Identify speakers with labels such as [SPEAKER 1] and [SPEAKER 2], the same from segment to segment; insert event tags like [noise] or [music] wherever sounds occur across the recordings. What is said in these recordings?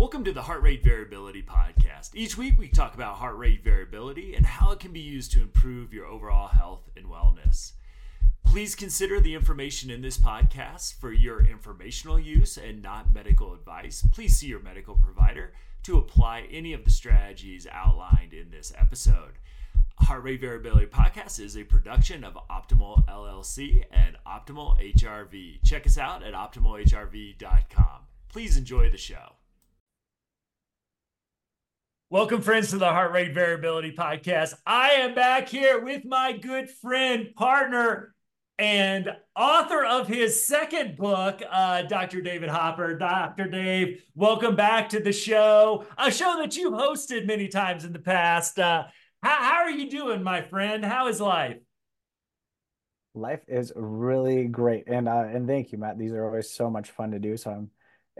[SPEAKER 1] Welcome to the Heart Rate Variability Podcast. Each week we talk about heart rate variability and how it can be used to improve your overall health and wellness. Please consider the information in this podcast for your informational use and not medical advice. Please see your medical provider to apply any of the strategies outlined in this episode. Heart Rate Variability Podcast is a production of Optimal LLC and Optimal HRV. Check us out at optimalhrv.com. Please enjoy the show. Welcome, friends, to the Heart Rate Variability Podcast. I am back here with my good friend, partner, and author of his second book, uh, Dr. David Hopper. Dr. Dave, welcome back to the show, a show that you've hosted many times in the past. Uh, how, how are you doing, my friend? How is life?
[SPEAKER 2] Life is really great, and uh, and thank you, Matt. These are always so much fun to do. So I'm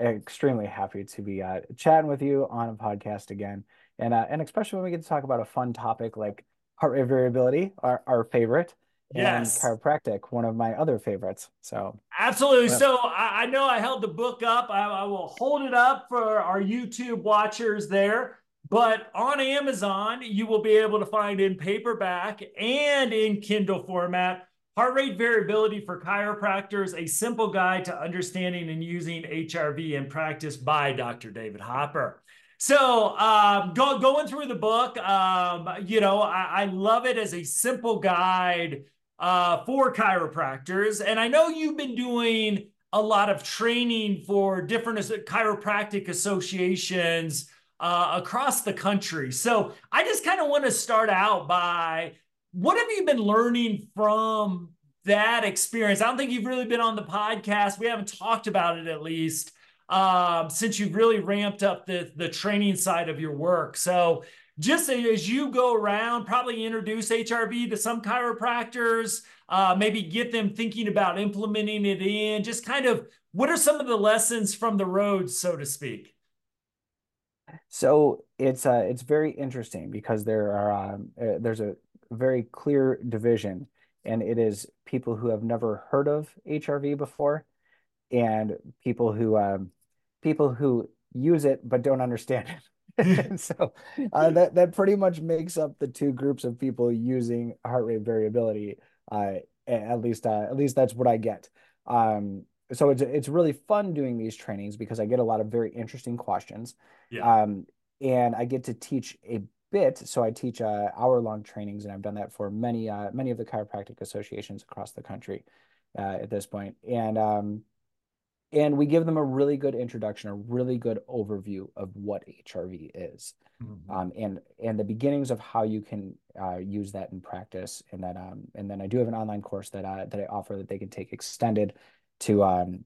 [SPEAKER 2] extremely happy to be uh, chatting with you on a podcast again and uh, and especially when we get to talk about a fun topic like heart rate variability, our, our favorite, yes. and chiropractic, one of my other favorites. So
[SPEAKER 1] absolutely. Yeah. So I, I, know I held the book up. I, I will hold it up for our YouTube watchers there. But on Amazon, you will be able to find in paperback and in Kindle format Heart Rate Variability for Chiropractors, a simple guide to understanding and using HRV in practice by Dr. David Hopper. So um, go, going through the book, um, you know, I, I, love it as a simple guide uh, for chiropractors. And I know you've been doing a lot of training for different chiropractic associations uh, across the country. So I just kind of want to start out by what have you been learning from that experience? I don't think you've really been on the podcast. We haven't talked about it at least um, since you've really ramped up the, the training side of your work. So just as you go around, probably introduce HRV to some chiropractors, uh, maybe get them thinking about implementing it in, just kind of what are some of the lessons from the road, so to speak?
[SPEAKER 2] So it's uh, it's very interesting because there are um, uh, there's a very clear division, and it is people who have never heard of HRV before, and people who um, people who use it but don't understand it. [laughs] [laughs] so uh, that that pretty much makes up the two groups of people using heart rate variability. Uh, at least uh, at least that's what I get. Um, so it's it's really fun doing these trainings because I get a lot of very interesting questions. Yeah. Um, and I get to teach a bit. So I teach uh, hour long trainings, and I've done that for many uh, many of the chiropractic associations across the country uh, at this point. And um, and we give them a really good introduction, a really good overview of what HRV is, mm-hmm. um, and and the beginnings of how you can uh, use that in practice. And then um, and then I do have an online course that uh, that I offer that they can take extended to um,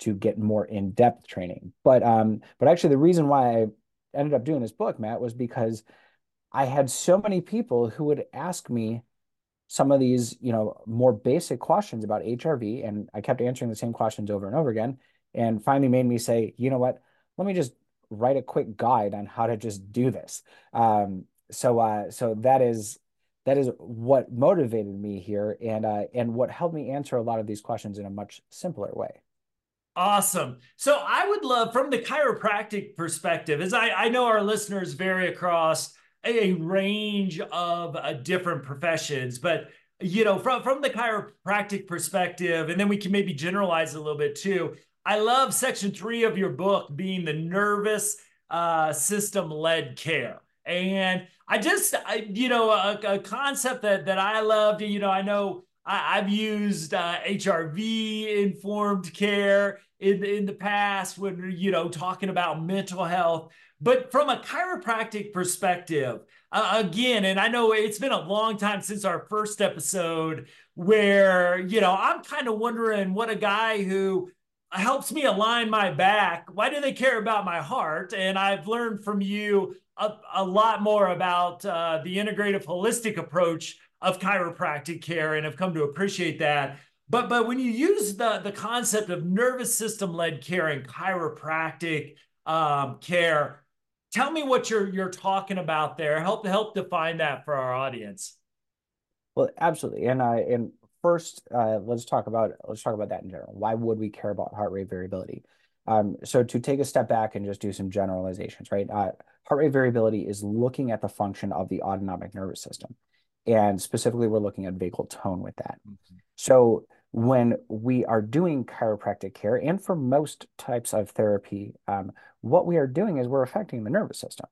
[SPEAKER 2] to get more in depth training. But um, but actually, the reason why I ended up doing this book, Matt, was because I had so many people who would ask me some of these, you know, more basic questions about HRV, and I kept answering the same questions over and over again, and finally made me say, you know what, let me just write a quick guide on how to just do this. Um, so, uh, so that is that is what motivated me here, and uh, and what helped me answer a lot of these questions in a much simpler way.
[SPEAKER 1] Awesome. So I would love, from the chiropractic perspective, as I, I know our listeners vary across a range of uh, different professions, but you know, from from the chiropractic perspective, and then we can maybe generalize a little bit too. I love section three of your book being the nervous uh, system led care. And I just, I, you know, a, a, concept that that I loved. You know, I know I, have used uh, HRV informed care in in the past when you know talking about mental health. But from a chiropractic perspective, uh, again, and I know it's been a long time since our first episode where, you know, I'm kind of wondering what a guy who helps me align my back, why do they care about my heart? And I've learned from you a, a lot more about uh, the integrative holistic approach of chiropractic care and have come to appreciate that. But but when you use the the concept of nervous system led care and chiropractic um, care, tell me what you're you're talking about there. Help help define that for our audience.
[SPEAKER 2] Well, absolutely. And I and first, uh, let's talk about let's talk about that in general. Why would we care about heart rate variability? Um, so to take a step back and just do some generalizations, right? Uh, heart rate variability is looking at the function of the autonomic nervous system. And specifically, we're looking at vagal tone with that. Mm-hmm. So when we are doing chiropractic care, and for most types of therapy, um, what we are doing is we're affecting the nervous system.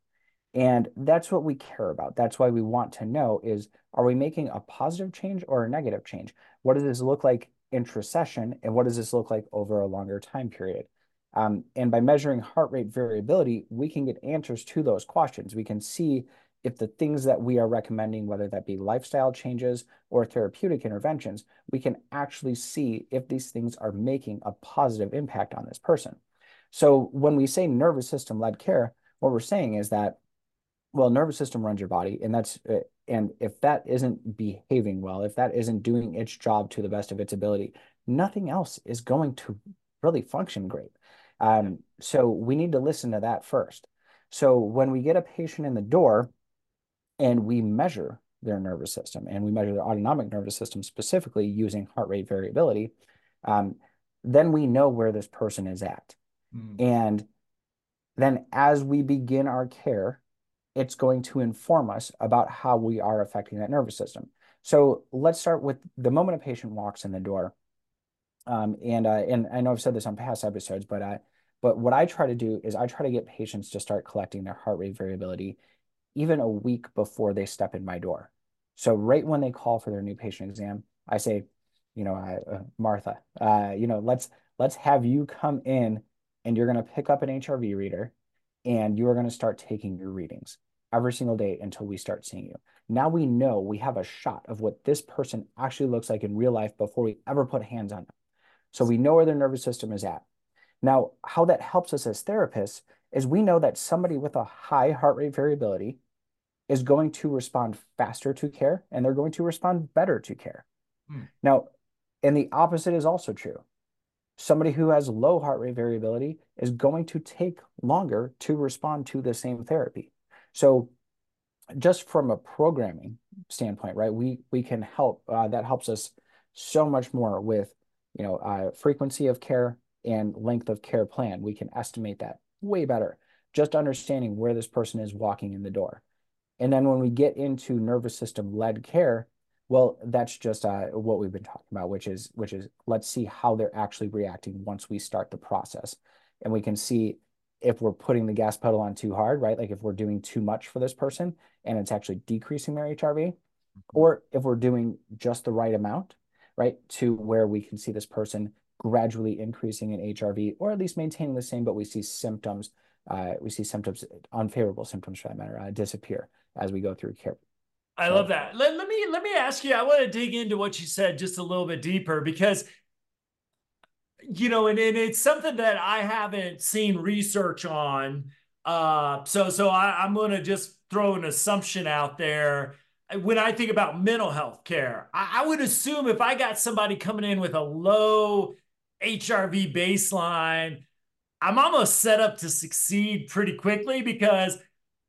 [SPEAKER 2] And that's what we care about. That's why we want to know is, are we making a positive change or a negative change? What does this look like intra-session, and what does this look like over a longer time period? Um, and by measuring heart rate variability, we can get answers to those questions. We can see if the things that we are recommending, whether that be lifestyle changes or therapeutic interventions, we can actually see if these things are making a positive impact on this person. So when we say nervous system led care, what we're saying is that, well, nervous system runs your body, and that's uh, and if that isn't behaving well, if that isn't doing its job to the best of its ability, nothing else is going to really function great. Um, so we need to listen to that first. So when we get a patient in the door and we measure their nervous system and we measure their autonomic nervous system specifically using heart rate variability, um, then we know where this person is at. Mm. And then as we begin our care, it's going to inform us about how we are affecting that nervous system. So let's start with the moment a patient walks in the door. Um, and uh, and I know I've said this on past episodes, but I, but what I try to do is I try to get patients to start collecting their heart rate variability even a week before they step in my door. So right when they call for their new patient exam, I say, you know, uh, Martha, uh, you know, let's let's have you come in and you're going to pick up an HRV reader and you are going to start taking your readings every single day until we start seeing you. Now we know we have a shot of what this person actually looks like in real life before we ever put hands on them. So we know where their nervous system is at. Now, how that helps us as therapists is we know that somebody with a high heart rate variability is going to respond faster to care and they're going to respond better to care. Hmm. Now, and the opposite is also true. Somebody who has low heart rate variability is going to take longer to respond to the same therapy. So just from a programming standpoint, right, we we can help. Uh, that helps us so much more with you know uh, frequency of care and length of care plan. We can estimate that way better. Just understanding where this person is walking in the door, and then when we get into nervous system led care, well, that's just uh, what we've been talking about, which is which is let's see how they're actually reacting once we start the process, and we can see if we're putting the gas pedal on too hard, right? Like if we're doing too much for this person and it's actually decreasing their HRV, mm-hmm. or if we're doing just the right amount, right? To where we can see this person gradually increasing in HRV or at least maintaining the same, but we see symptoms, uh, we see symptoms, unfavorable symptoms for that matter, uh, disappear as we go through care.
[SPEAKER 1] I love that. Let, let me let me ask you. I want to dig into what you said just a little bit deeper because you know, and, and it's something that I haven't seen research on. Uh, so so I, I'm going to just throw an assumption out there. When I think about mental health care, I, I would assume if I got somebody coming in with a low HRV baseline, I'm almost set up to succeed pretty quickly because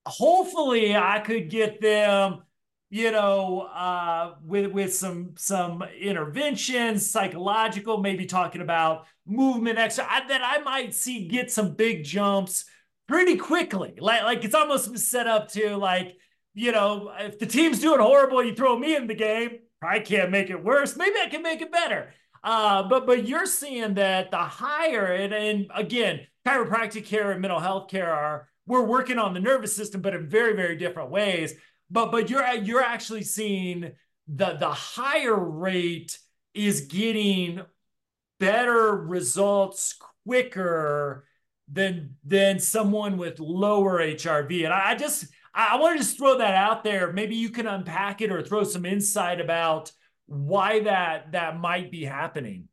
[SPEAKER 1] hopefully I could get them you know, uh, with with some some interventions, psychological, maybe talking about movement exercise, that I might see get some big jumps pretty quickly. Like like it's almost set up to like, you know, if the team's doing horrible, you throw me in the game. I can't make it worse. Maybe I can make it better. Uh, but but you're seeing that the higher and, and again, chiropractic care and mental health care are we're working on the nervous system, but in very very different ways but but you're you're actually seeing the the higher rate is getting better results quicker than than someone with lower HRV. And I, I just I, want to just throw that out there. Maybe you can unpack it or throw some insight about why that that might be happening.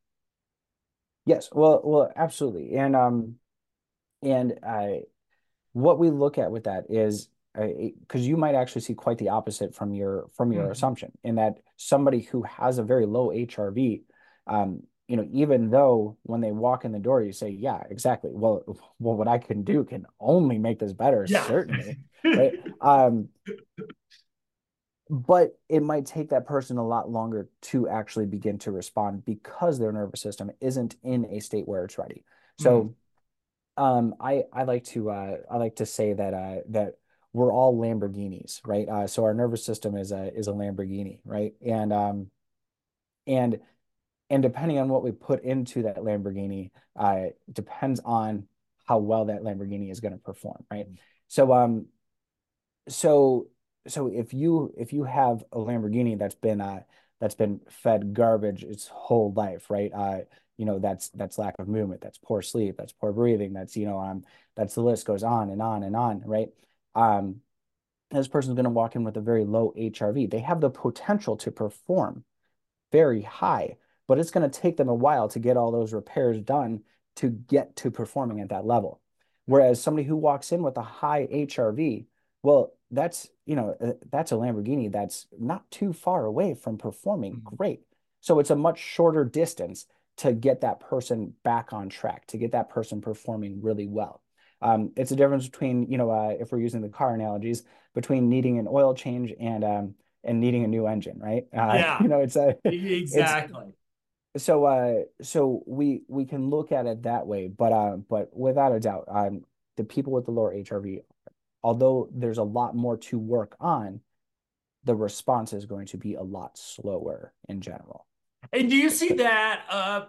[SPEAKER 2] Yes, well, well, absolutely, and um, and I, what we look at with that is because you might actually see quite the opposite from your from your mm-hmm. assumption in that somebody who has a very low HRV, um, you know, even though when they walk in the door, you say, yeah, exactly. Well, well, what I can do can only make this better, yeah. certainly. [laughs] right. Um, but it might take that person a lot longer to actually begin to respond because their nervous system isn't in a state where it's ready. So mm-hmm Um, I I like to uh, I like to say that uh, that we're all Lamborghinis, right? Uh, so our nervous system is a is a Lamborghini, right? And um, and and depending on what we put into that Lamborghini, uh, depends on how well that Lamborghini is going to perform, right? So um, so so if you if you have a Lamborghini that's been uh that's been fed garbage its whole life, right? Uh, you know, that's that's lack of movement, that's poor sleep, that's poor breathing, that's you know, um, that's the list goes on and on and on, right? Um, this person's going to walk in with a very low HRV. They have the potential to perform very high, but it's going to take them a while to get all those repairs done to get to performing at that level. Whereas somebody who walks in with a high HRV, well, that's you know uh, that's a Lamborghini that's not too far away from performing mm-hmm. great. So it's a much shorter distance to get that person back on track, to get that person performing really well. Um, it's a difference between you know uh, if we're using the car analogies between needing an oil change and um, and needing a new engine, right? [laughs]
[SPEAKER 1] Uh, yeah,
[SPEAKER 2] you know it's a [laughs]
[SPEAKER 1] exactly.
[SPEAKER 2] It's, so uh, so we we can look at it that way, but uh, but without a doubt, um, the people with the lower HRV although there's a lot more to work on, the response is going to be a lot slower in general.
[SPEAKER 1] And do you see that uh,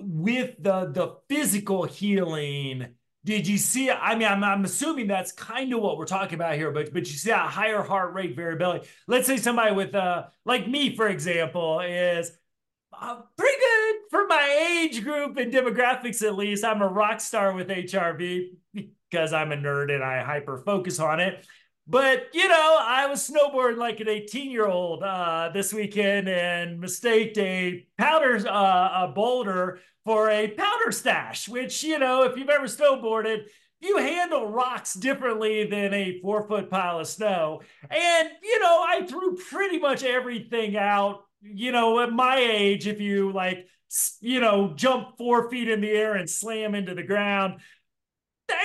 [SPEAKER 1] with the the physical healing? Did you see? I mean, I'm, I'm assuming that's kind of what we're talking about here, but but you see that higher heart rate variability. Let's say somebody with uh, like me, for example, is uh, pretty good for my age group and demographics. At least, I'm a rock star with HRV because I'm a nerd and I hyper focus on it. But you know, I was snowboarding like an 18 year old uh, this weekend and mistaked a powder uh, a boulder for a powder stash. Which you know, if you've ever snowboarded, you handle rocks differently than a four foot pile of snow. And you know, I threw pretty much everything out. You know, at my age, if you like, you know, jump four feet in the air and slam into the ground,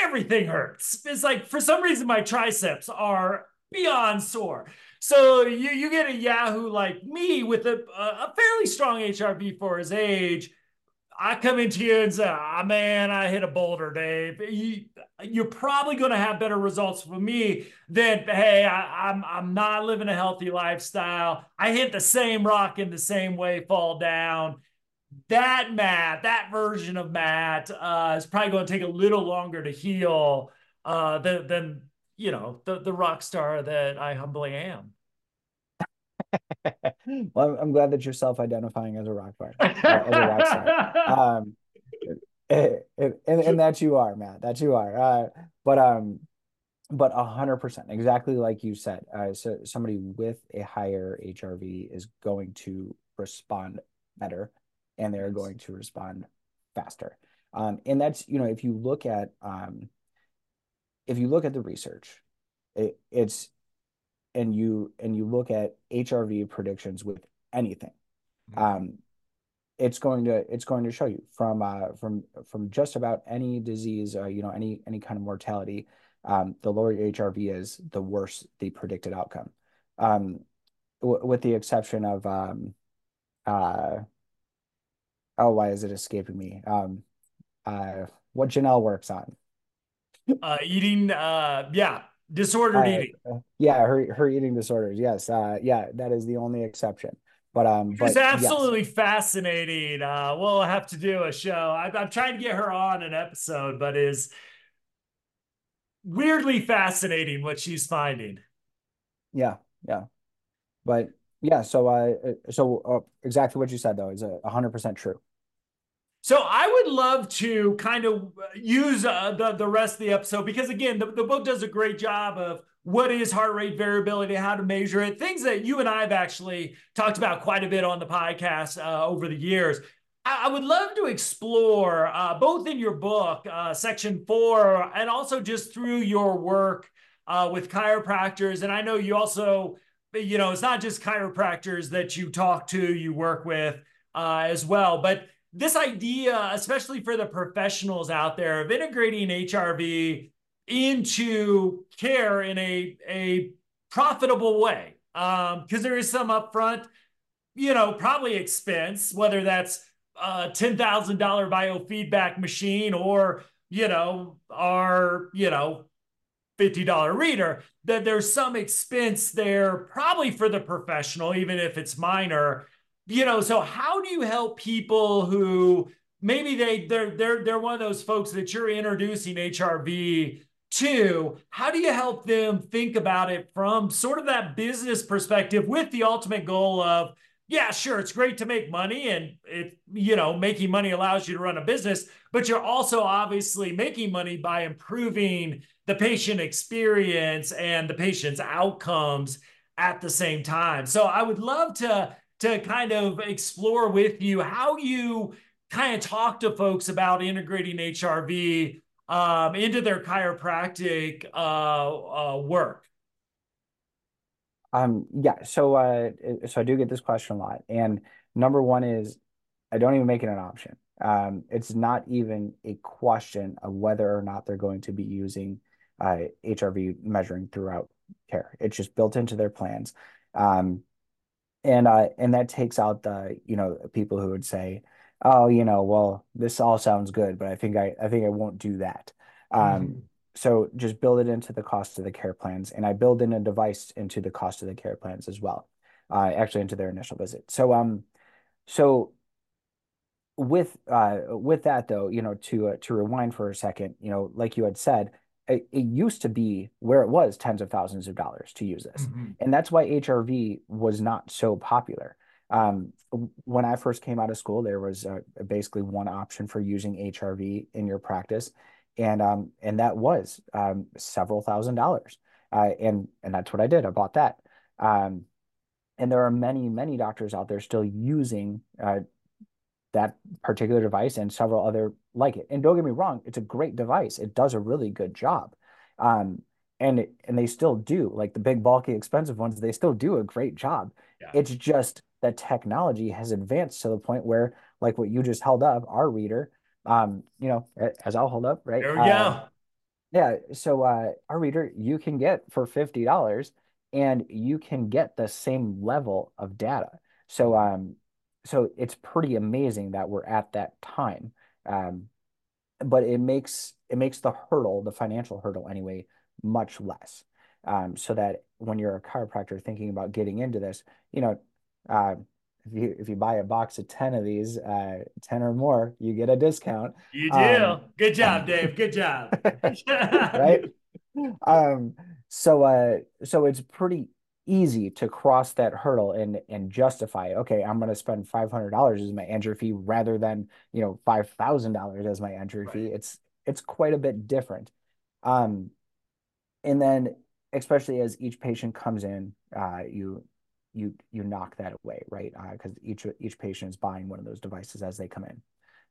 [SPEAKER 1] everything hurts. It's like for some reason my triceps are beyond sore. So you you get a Yahoo like me with a a fairly strong HRV for his age. I come into you and say, "Ah, man, I hit a boulder, Dave." You, you're probably going to have better results for me than, "Hey, I, I'm I'm not living a healthy lifestyle. I hit the same rock in the same way, fall down." That Matt, that version of Matt, uh, is probably going to take a little longer to heal uh, than, than you know the the rock star that I humbly am. [laughs]
[SPEAKER 2] well, I'm glad that you're self-identifying as a rock star, uh, as a rock star. [laughs] Um, and, and, and that you are, Matt. That you are. Uh, but um, but a hundred percent, exactly like you said. Uh, so somebody with a higher HRV is going to respond better and they're going to respond faster. Um, and that's, you know, if you look at, um, if you look at the research, it, it's, and you, and you look at HRV predictions with anything, mm-hmm. um, it's going to, it's going to show you from, uh, from, from just about any disease, uh, you know, any, any kind of mortality, um, the lower your HRV is, the worse the predicted outcome. Um, w- with the exception of, um, uh, oh, why is it escaping me? Um, uh, what Janelle works on.
[SPEAKER 1] uh, eating, uh, yeah, disordered uh, eating.
[SPEAKER 2] Yeah, her her eating disorders. Yes, uh, yeah, that is the only exception. But um,
[SPEAKER 1] it's absolutely yes. fascinating. Uh, we'll have to do a show. I, I'm trying to get her on an episode, but is weirdly fascinating what she's finding.
[SPEAKER 2] Yeah, yeah, but yeah. So, uh, so uh, exactly what you said though is a hundred percent true.
[SPEAKER 1] So I would love to kind of use uh, the the rest of the episode because again, the, the book does a great job of what is heart rate variability, how to measure it, things that you and I have actually talked about quite a bit on the podcast uh, over the years. I, would love to explore uh, both in your book, uh, section four, and also just through your work uh, with chiropractors. And I know you also, you know, it's not just chiropractors that you talk to, you work with uh, as well, but this idea, especially for the professionals out there, of integrating HRV into care in a, a profitable way. Because um, there is some upfront, you know, probably expense, whether that's a $10,000 biofeedback machine or you know, our, you know, $50 reader, that there's some expense there, probably for the professional, even if it's minor. You know, so how do you help people who maybe they they're they're they're one of those folks that you're introducing HRV to? How do you help them think about it from sort of that business perspective with the ultimate goal of yeah, sure, it's great to make money and it, you know, making money allows you to run a business, but you're also obviously making money by improving the patient experience and the patient's outcomes at the same time. So I would love to to kind of explore with you how you kind of talk to folks about integrating HRV um, into their chiropractic uh, uh, work.
[SPEAKER 2] Um, yeah, so uh, so I do get this question a lot, and number one is I don't even make it an option. Um, it's not even a question of whether or not they're going to be using uh, HRV measuring throughout care. It's just built into their plans, um, and uh, and that takes out the you know people who would say, oh, you know, well, this all sounds good, but I think I I think I won't do that. Um, mm-hmm so just build it into the cost of the care plans. And I build in a device into the cost of the care plans as well, uh, actually into their initial visit. So, um, so with uh, with that though, you know, to uh, to rewind for a second, you know, like you had said, it, it, used to be where it was tens of thousands of dollars to use this, mm-hmm. and that's why HRV was not so popular. Um, when I first came out of school, there was uh, basically one option for using HRV in your practice, and um and that was um several thousand dollars. Uh, and and that's what I did. I bought that. Um and there are many many doctors out there still using uh, that particular device and several other like it and don't get me wrong it's a great device it does a really good job um and it, and they still do like the big bulky expensive ones they still do a great job yeah. it's just that technology has advanced to the point where like what you just held up our reader um, you know, as I'll hold up, right?
[SPEAKER 1] There we uh, go.
[SPEAKER 2] Yeah. So uh, our reader, you can get for fifty dollars, and you can get the same level of data. So um, so it's pretty amazing that we're at that time. Um, but it makes it makes the hurdle, the financial hurdle anyway, much less. Um, so that when you're a chiropractor thinking about getting into this, you know, uh, if you if you buy a box of 10 of these uh 10 or more you get a discount.
[SPEAKER 1] You do. Um, good job [laughs] dave. Good job. [laughs]
[SPEAKER 2] Right? [laughs] Um so uh so it's pretty easy to cross that hurdle and and justify okay i'm going to spend $500 as my entry fee rather than you know $5000 as my entry right. fee it's it's quite a bit different um and then especially as each patient comes in uh you you you knock that away, right? Because uh, each each patient is buying one of those devices as they come in.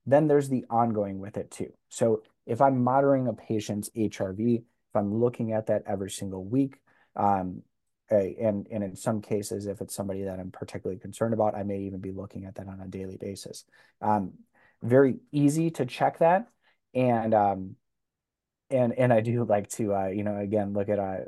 [SPEAKER 2] Then there's the ongoing with it too. So if I'm monitoring a patient's HRV, if I'm looking at that every single week, um, and and in some cases, if it's somebody that I'm particularly concerned about, I may even be looking at that on a daily basis. Um, very easy to check that, and um, and and I do like to uh, you know again look at uh,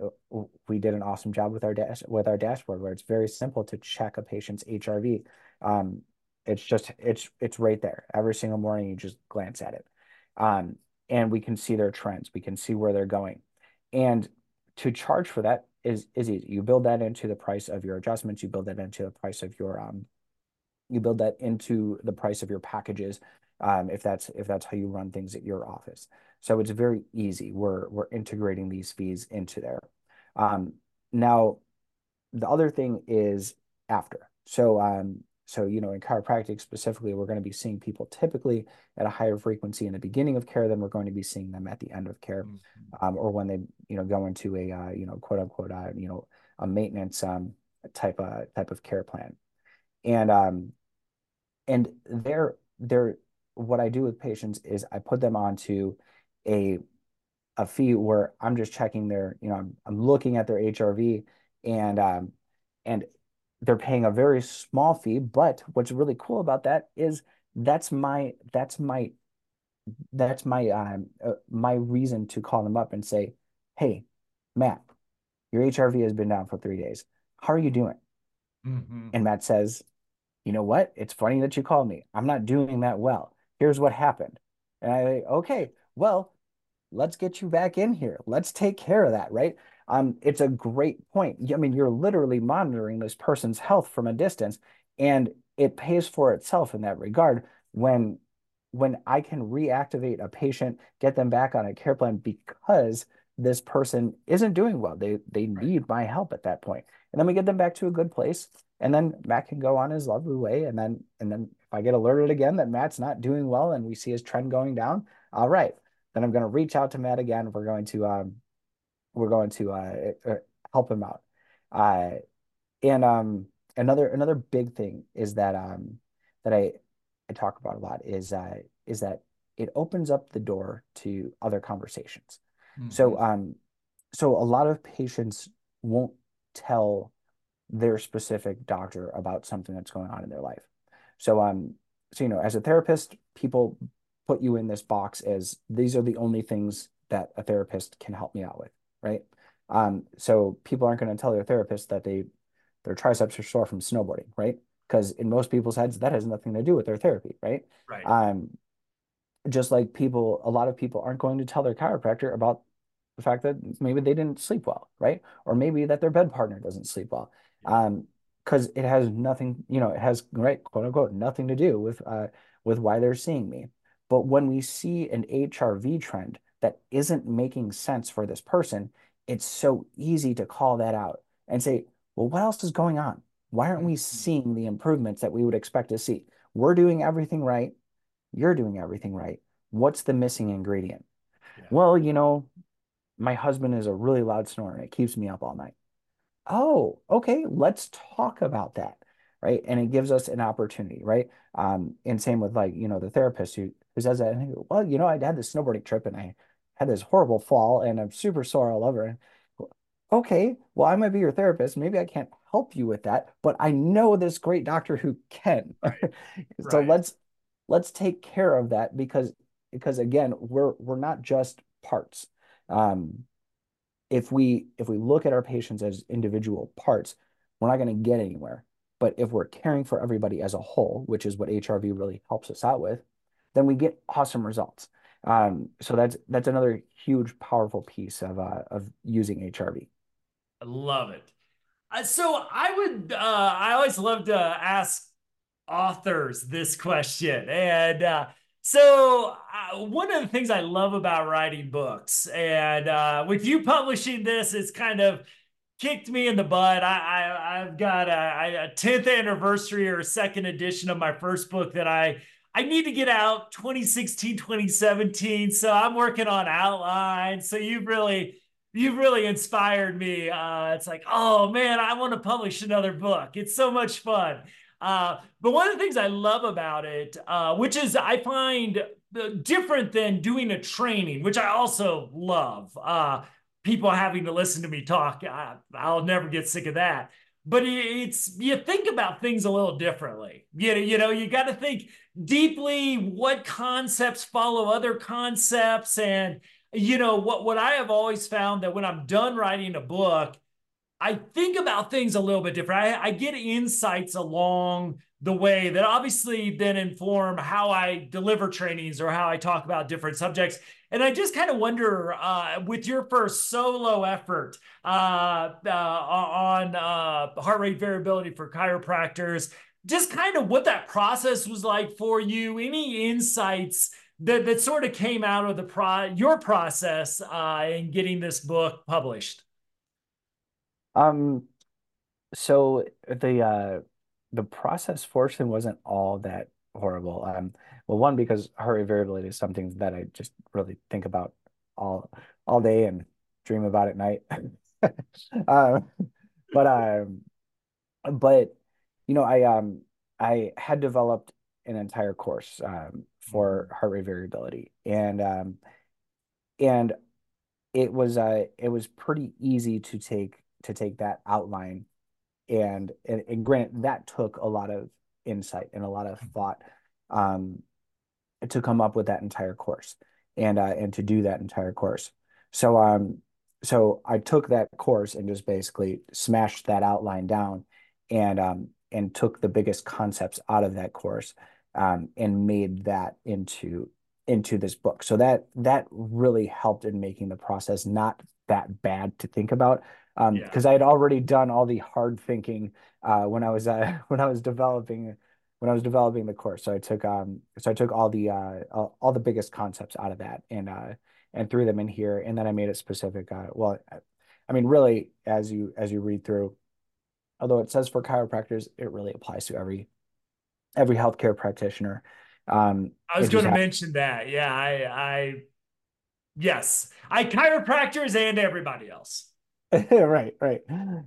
[SPEAKER 2] we did an awesome job with our dash with our dashboard where it's very simple to check a patient's HRV. Um, it's just it's it's right there every single morning. You just glance at it, um, and we can see their trends. We can see where they're going, and to charge for that is is easy. You build that into the price of your adjustments. You build that into the price of your um, you build that into the price of your packages um, if that's if that's how you run things at your office. So it's very easy. We're we're integrating these fees into there. Um, now, the other thing is after. So um, so you know in chiropractic specifically, we're going to be seeing people typically at a higher frequency in the beginning of care than we're going to be seeing them at the end of care, mm-hmm. um, or when they you know go into a uh, you know quote unquote uh, you know a maintenance um, type of type of care plan, and um, and they're they're what I do with patients is I put them onto a a fee where I'm just checking their, you know, I'm, I'm looking at their HRV and um, and they're paying a very small fee. But what's really cool about that is that's my that's my that's my um uh, my reason to call them up and say, hey, Matt, your HRV has been down for three days. How are you doing? Mm-hmm. And Matt says, you know what? It's funny that you called me. I'm not doing that well here's what happened. And I, okay, well, let's get you back in here. Let's take care of that, right? Um, it's a great point. I mean, you're literally monitoring this person's health from a distance, and it pays for itself in that regard when when I can reactivate a patient, get them back on a care plan because this person isn't doing well. They they need my help at that point. And then we get them back to a good place. And then Matt can go on his lovely way. And then and then if I get alerted again that Matt's not doing well and we see his trend going down, all right. Then I'm going to reach out to Matt again. We're going to um we're going to uh, uh help him out. Uh and um another another big thing is that um that I I talk about a lot is uh is that it opens up the door to other conversations. Mm-hmm. So um so a lot of patients won't tell their specific doctor about something that's going on in their life. So um so you know as a therapist people put you in this box as these are the only things that a therapist can help me out with, right? Um so people aren't going to tell their therapist that they their triceps are sore from snowboarding, right? Because in most people's heads that has nothing to do with their therapy, right?
[SPEAKER 1] Right.
[SPEAKER 2] Um just like people a lot of people aren't going to tell their chiropractor about the fact that maybe they didn't sleep well, right? Or maybe that their bed partner doesn't sleep well. Um, because it has nothing, you know, it has right, quote unquote, nothing to do with uh with why they're seeing me. But when we see an HRV trend that isn't making sense for this person, it's so easy to call that out and say, well, what else is going on? Why aren't we mm-hmm. seeing the improvements that we would expect to see? We're doing everything right. You're doing everything right. What's the missing ingredient? Yeah. Well, you know, my husband is a really loud snorer and it keeps me up all night. Oh, okay, let's talk about that. Right. And it gives us an opportunity, right? Um, and same with like, you know, the therapist who who says that, and go, well, you know, I had this snowboarding trip and I had this horrible fall and I'm super sore all over. Okay, well, I might be your therapist. Maybe I can't help you with that, but I know this great doctor who can. [laughs] so right. let's let's take care of that because because again, we're we're not just parts. Um, if we if we look at our patients as individual parts, we're not going to get anywhere. But if we're caring for everybody as a whole, which is what HRV really helps us out with, then we get awesome results. Um, so that's that's another huge, powerful piece of uh, of using HRV.
[SPEAKER 1] I love it. Uh, so I would, uh, I always love to ask authors this question, and uh, so uh, one of the things I love about writing books, and uh, with you publishing this, it's kind of kicked me in the butt. I, I have got a, a 10th anniversary or a second edition of my first book that I I need to get out 2016, 2017. So I'm working on outline. So you've really you've really inspired me. Uh, it's like, oh man, I want to publish another book. It's so much fun. Uh, but one of the things I love about it, uh, which is I find different than doing a training, which I also love. Uh, people having to listen to me talk, I, I'll never get sick of that. But it's you think about things a little differently. You know, you know, you got to think deeply what concepts follow other concepts, and you know what. What I have always found that when I'm done writing a book, I think about things a little bit different. I, I, get insights along the way that obviously then inform how I deliver trainings or how I talk about different subjects. And I just kind of wonder, uh, with your first solo effort uh, uh, on uh, heart rate variability for chiropractors, just kind of what that process was like for you. Any insights that that sort of came out of the pro your process uh, in getting this book published?
[SPEAKER 2] Um, so the uh the process fortunately wasn't all that horrible. Um, well, one because rate variability is something that I just really think about all all day and dream about at night. um, [laughs] but um, but you know, I um I had developed an entire course um for mm-hmm. heart rate variability. And um and it was uh it was pretty easy to take to take that outline and and, and granted that took a lot of insight and a lot of thought um, to come up with that entire course and uh, and to do that entire course. So um so I took that course and just basically smashed that outline down and um and took the biggest concepts out of that course um, and made that into into this book. So that that really helped in making the process not that bad to think about. Um, because yeah. I had already done all the hard thinking uh, when I was uh, [laughs] when I was developing when I was developing the course. So I took um so I took all the uh all, all the biggest concepts out of that and uh and threw them in here and then I made it specific. Uh, well, I mean, really, as you as you read through, although it says for chiropractors, it really applies to every every healthcare practitioner.
[SPEAKER 1] Um, I was going to mention that. Yeah, I, I, yes, I chiropractors and everybody else. [laughs]
[SPEAKER 2] right, right.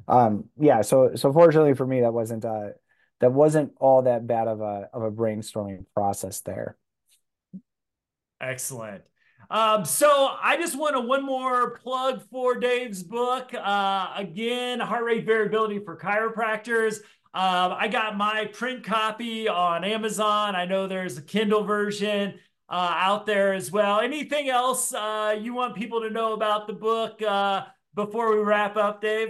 [SPEAKER 2] Um, yeah. So, so fortunately for me, that wasn't uh, that wasn't all that bad of a of a brainstorming process there.
[SPEAKER 1] Excellent. Um, so I just want to one more plug for Dave's book. Uh, again, heart rate variability for chiropractors. Um, I got my print copy on Amazon. I know there's a Kindle version uh, out there as well. Anything else uh, you want people to know about the book uh, before we wrap up, Dave?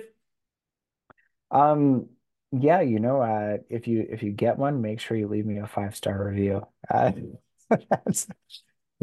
[SPEAKER 2] Um, yeah, you know, uh, if you if you get one, make sure you leave me a five star review. Uh, [laughs]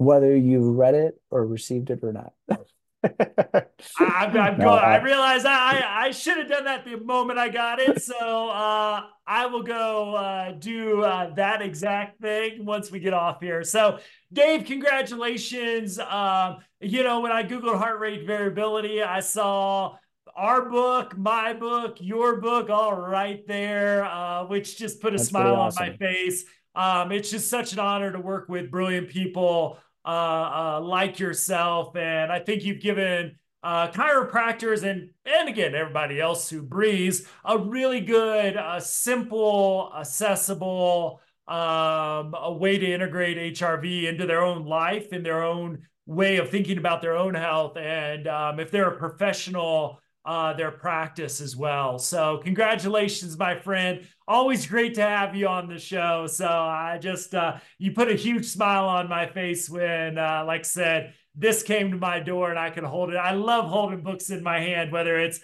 [SPEAKER 2] whether you've read it or received it or not. [laughs]
[SPEAKER 1] I, I'm, I'm no, going, I realize I, I should have done that the moment I got it. So uh, I will go uh, do uh, that exact thing once we get off here. So, Dave, congratulations. Um, you know, when I Googled heart rate variability, I saw our book, my book, your book, all right there, uh, which just put a That's smile awesome. on my face. Um, it's just such an honor to work with brilliant people uh, uh, like yourself. And I think you've given uh, chiropractors and and again everybody else who breathes a really good, uh, simple, accessible um, a way to integrate HRV into their own life in their own way of thinking about their own health. And um, if they're a professional uh, their practice as well. So, congratulations, my friend. Always great to have you on the show. So, I just, uh, you put a huge smile on my face when, uh, like I said, this came to my door and I could hold it. I love holding books in my hand, whether it's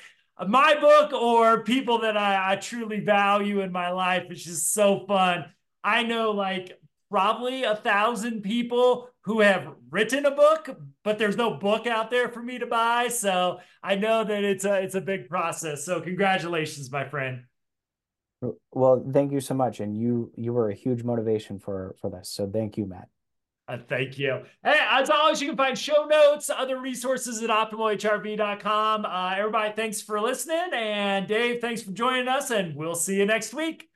[SPEAKER 1] my book or people that I, I truly value in my life. It's just so fun. I know like probably a thousand people who have written a book, but there's no book out there for me to buy. So I know that it's a it's a big process. So congratulations, my friend.
[SPEAKER 2] Well, thank you so much, and you you were a huge motivation for for this. So thank you, Matt.
[SPEAKER 1] Uh, thank you. Hey, as always, you can find show notes, other resources at optimalhrv.com. Uh, everybody, thanks for listening. And Dave, thanks for joining us. And we'll see you next week.